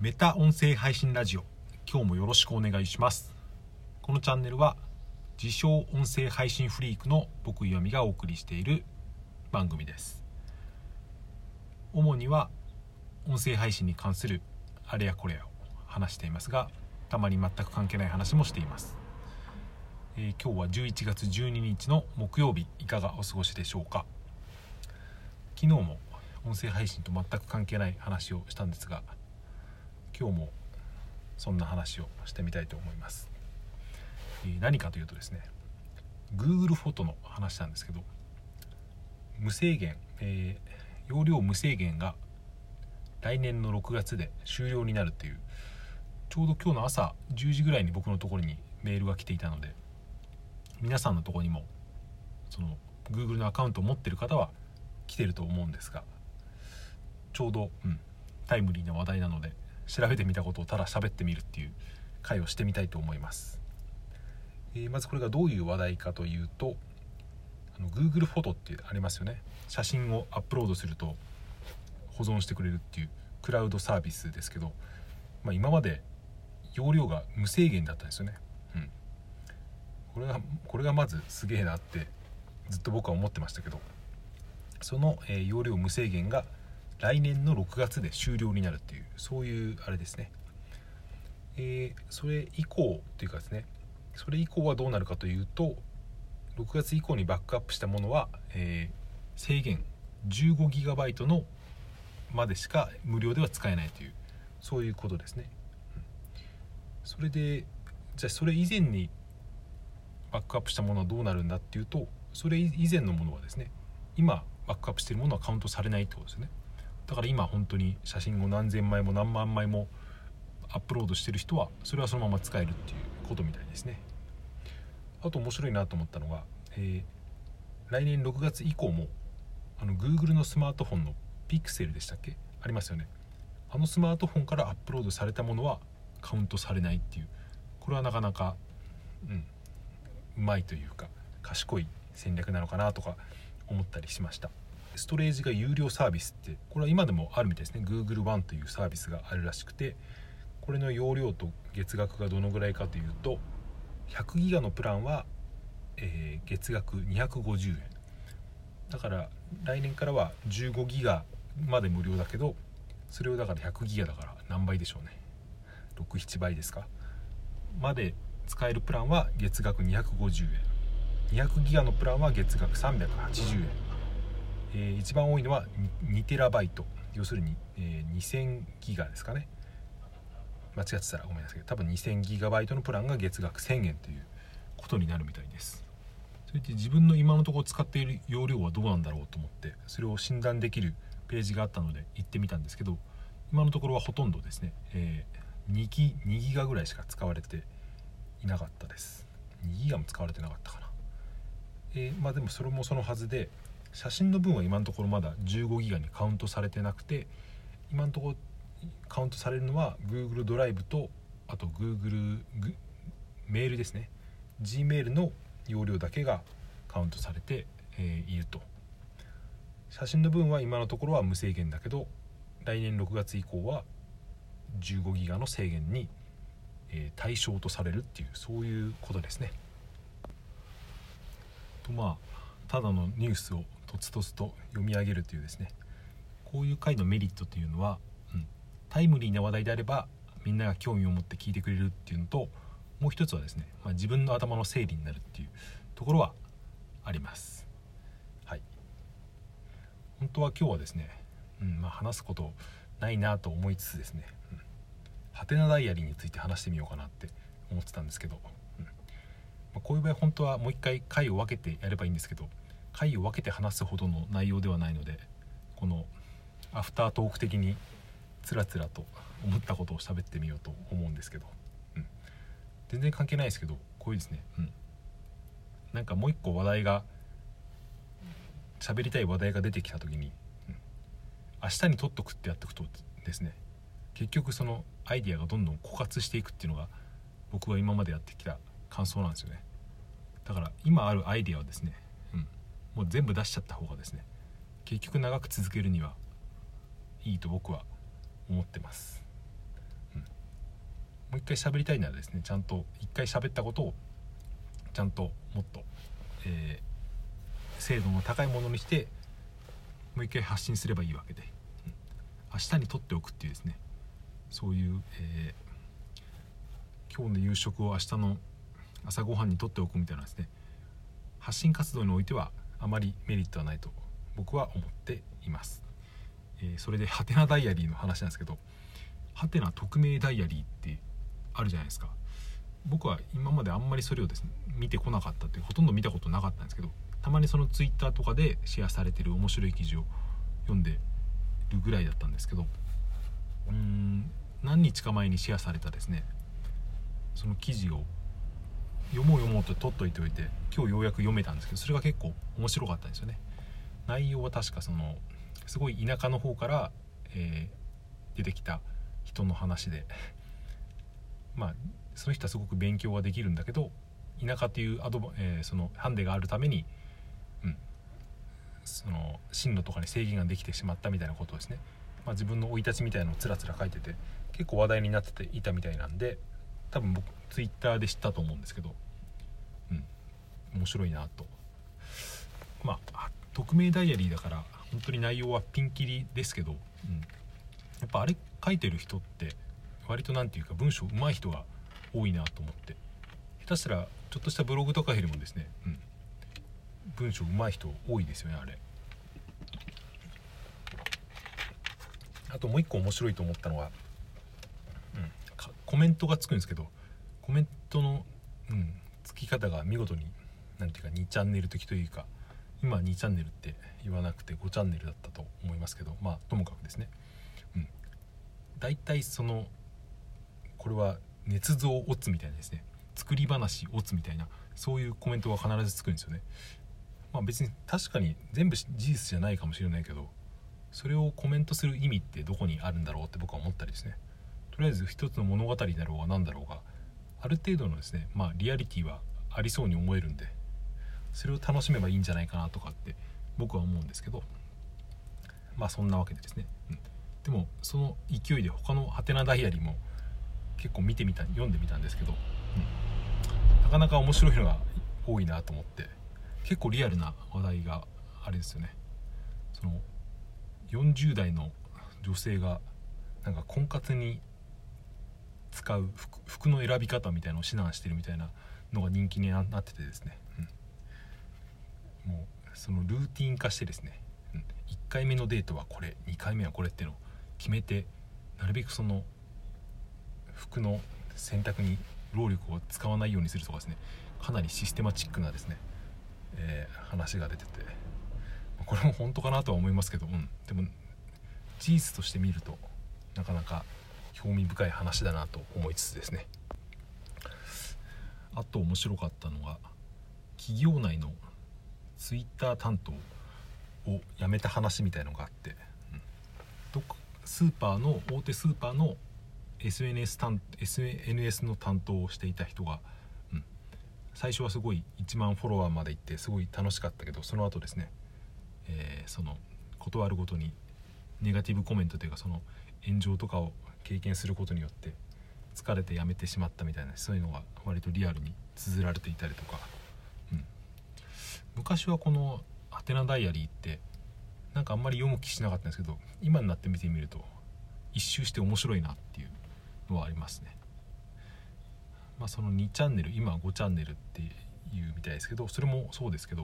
メタ音声配信ラジオ。今日もよろしくお願いします。このチャンネルは自称音声配信フリークの僕岩見がお送りしている番組です。主には音声配信に関するあれやこれやを話していますがたまに全く関係ない話もしています、えー今日は11月12日の木曜日いかがお過ごしでしょうか。昨日も音声配信と全く関係ない話をしたんですが今日もそんな話をしてみたいと思います、えー何かというとですね Google フォトの話なんですけど無制限、えー容量無制限が来年の6月で終了になるっていうちょうど今日の朝10時ぐらいに僕のところにメールが来ていたので皆さんのところにもその Google のアカウントを持ってる方は来てると思うんですがちょうど、うん、タイムリーな話題なので調べてみたことをただ喋ってみるっていう回をしてみたいと思います、えーまずこれがどういう話題かというとあの Google フォトってありますよね。写真をアップロードすると保存してくれるっていうクラウドサービスですけど、まあ、今まで容量が無制限だったんですよね、うん、これがこれがまずすげえなってずっと僕は思ってましたけどその、えー容量無制限が来年の6月で終了になるっていうそういうあれですね、えーそれ以降というかですねそれ以降はどうなるかというと6月以降にバックアップしたものは、えー制限 15GB のまでしか無料では使えないというそういうことですね、それでじゃあそれ以前にバックアップしたものはどうなるんだっていうとそれ以前のものはですね今バックアップしているものはカウントされないってことですね。だから今本当に写真を何千枚も何万枚もアップロードしてる人はそれはそのまま使えるっていうことみたいですね。あと面白いなと思ったのが、えー来年6月以降もあの Google のスマートフォンの Pixel でしたっけ？ありますよね。あのスマートフォンからアップロードされたものはカウントされないっていう。これはなかなかうんうまいというか賢い戦略なのかなとか思ったりしました。ストレージが有料サービスってこれは今でもあるみたいですね。Google One というサービスがあるらしくてこれの容量と月額がどのぐらいかというと100ギガのプランは、えー月額250円。だから来年からは15ギガまで無料だけどそれをだから100ギガだから何倍でしょうね。67倍ですか？まで使えるプランは月額250円。200ギガのプランは月額380円、えー一番多いのは 2, テラバイト。要するに、えー2000ギガですかね。間違ってたらごめんなさい。多分2000ギガバイトのプランが月額1000円ということになるみたいです。それで自分の今のところ使っている容量はどうなんだろうと思ってそれを診断できるページがあったので行ってみたんですけど今のところはほとんどですね、えー 2, ギ2ギガぐらいしか使われていなかったです。2ギガも使われてなかったかな。えーまあでもそれもそのはずで写真の分は今のところまだ15ギガにカウントされてなくて今のところカウントされるのは Google ドライブとあと Google メールですね。Gmail の容量だけがカウントされて、えーいると。写真の分は今のところは無制限だけど来年6月以降は15ギガの制限に、えー対象とされるっていうそういうことですね。とまあただのニュースをとつとつと読み上げるというですねこういう回のメリットというのは、うん、タイムリーな話題であればみんなが興味を持って聞いてくれるっていうのともう一つはですね、まあ、自分の頭の整理になるっていうところはあります。はい。本当は今日はですね、うんまあ、話すことないなと思いつつですね、うん、ハテナダイアリーについて話してみようかなって思ってたんですけど、うんまあ、こういう場合本当はもう一回回を分けてやればいいんですけど回を分けて話すほどの内容ではないのでこのアフタートーク的につらつらと思ったことを喋ってみようと思うんですけど、うん、全然関係ないですけどこういうですね、うん、なんかもう一個話題が喋りたい話題が出てきた時に、うん、明日に取っとくってやっておくとですね結局そのアイディアがどんどん枯渇していくっていうのが僕は今までやってきた感想なんですよね。だから今あるアイディアはですね、もう全部出しちゃった方がですね結局長く続けるにはいいと僕は思ってます。もう1回喋りたいならですねちゃんと一回喋ったことをちゃんともっと、えー、精度の高いものにしてもう一回発信すればいいわけで、うん、明日にとっておくっていうですねそういう、えー、今日の夕食を明日の朝ごはんにとっておくみたいなですね発信活動においてはあまりメリットはないと僕は思っています、えー、それでハテナダイアリーの話なんですけどハテナ匿名ダイアリーってあるじゃないですか。僕は今まであんまりそれをですね見てこなかったってほとんど見たことなかったんですけどたまにその twitter とかでシェアされてる面白い記事を読んでるぐらいだったんですけどうーん何日か前にシェアされたですねその記事を読もう読もうと取っといておいて今日ようやく読めたんですけどそれが結構面白かったんですよね。内容は確かそのすごい田舎の方から、えー、出てきた人の話で。まあその人はすごく勉強ができるんだけど田舎っていうアドバ、えー、そのハンデがあるために、うん、その進路とかに制限ができてしまったみたいなことですね、まあ、自分の生い立ちみたいなのをつらつら書いてて結構話題になってていたみたいなんで多分僕ツイッターで知ったと思うんですけどうん面白いなと。まあ匿名ダイアリーだから本当に内容はピンキリですけど、うん、やっぱあれ書いてる人って割と何て言うか文章上手い人が多いなと思って。下手したらちょっとしたブログとかよりもですね、うん、文章上手い人多いですよねあれ。あともう一個面白いと思ったのは、コメントがつくんですけどコメントの、うん、つき方が見事に何ていうか2チャンネル的というか今2チャンネルって言わなくて5チャンネルだったと思いますけどまあともかくですね、うん、大体そのこれは捏造オツみたいなですね。作り話オツみたいなそういうコメントが必ずつくんですよね。まあ別に確かに全部事実じゃないかもしれないけどそれをコメントする意味ってどこにあるんだろうって僕は思ったりですね。とりあえず一つの物語だろうが何だろうがある程度のですねまあリアリティはありそうに思えるんでそれを楽しめばいいんじゃないかなとかって僕は思うんですけどまあそんなわけでですね、うん、でもその勢いで他のハテナダイアリーも結構見てみた読んでみたんですけど、うん、なかなか面白いのが多いなと思って結構リアルな話題があれですよね。その40代の女性がなんか婚活に使う服の選び方みたいなのを指南してるみたいなのが人気になっててですね、うん、もうそのルーティン化してですね、うん、1回目のデートはこれ2回目はこれっていうのを決めてなるべくその服の選択に労力を使わないようにするとかですね。かなりシステマチックなですね、えー、話が出てて。これも本当かなとは思いますけど、うん、でも事実として見るとなかなか興味深い話だなと思いつつですね。あと面白かったのが企業内のツイッター担当を辞めた話みたいのがあって、うん、スーパーの大手スーパーの SNS, 担 SNS の担当をしていた人が、うん、最初はすごい1万フォロワーまで行ってすごい楽しかったけどその後ですね、えー、その断るごとにネガティブコメントというかその炎上とかを経験することによって疲れてやめてしまったみたいなそういうのが割とリアルに綴られていたりとか、うん、昔はこの「ハテナダイアリー」ってなんかあんまり読む気しなかったんですけど今になって見てみると一周して面白いなっていうのはありますね。まあ、その2チャンネル今5チャンネルっていうみたいですけどそれもそうですけど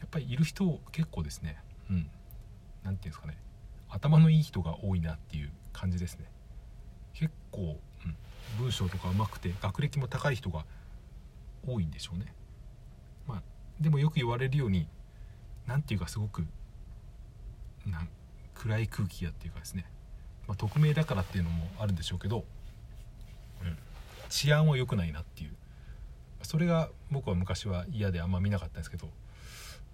やっぱりいる人結構ですね。うん。何て言うんですかね。頭のいい人が多いなっていう感じですね。結構、うん、文章とかうまくて学歴も高い人が多いんでしょうね。まあでもよく言われるように何て言うかすごくな暗い空気やっていうかですね、まあ、匿名だからっていうのもあるんでしょうけど、うん、治安は良くないなっていう。それが僕は昔は嫌であんま見なかったんですけど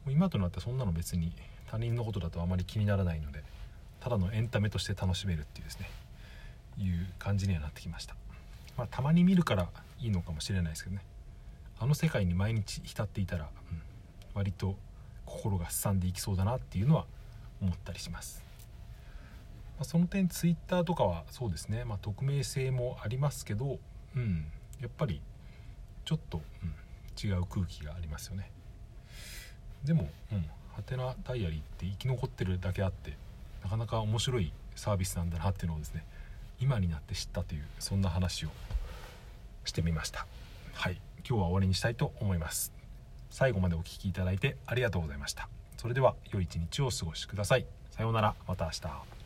今となってそんなの別に他人のことだとあまり気にならないのでただのエンタメとして楽しめるっていうですねいう感じにはなってきました、まあ、たまに見るからいいのかもしれないですけどね。あの世界に毎日浸っていたら、うん、割と心がすさんでいきそうだなっていうのは思ったりします。あ、その点ツイッターとかはそうですね、まあ、匿名性もありますけど、うん、やっぱりちょっと、うん、違う空気がありますよね。でも、うん、ハテナダイアリーって生き残ってるだけあってなかなか面白いサービスなんだなっていうのをですね今になって知ったというそんな話をしてみました。はい。今日は終わりにしたいと思います。最後までお聴きいただいてありがとうございました。それでは良い一日をお過ごしください。さようなら。また明日。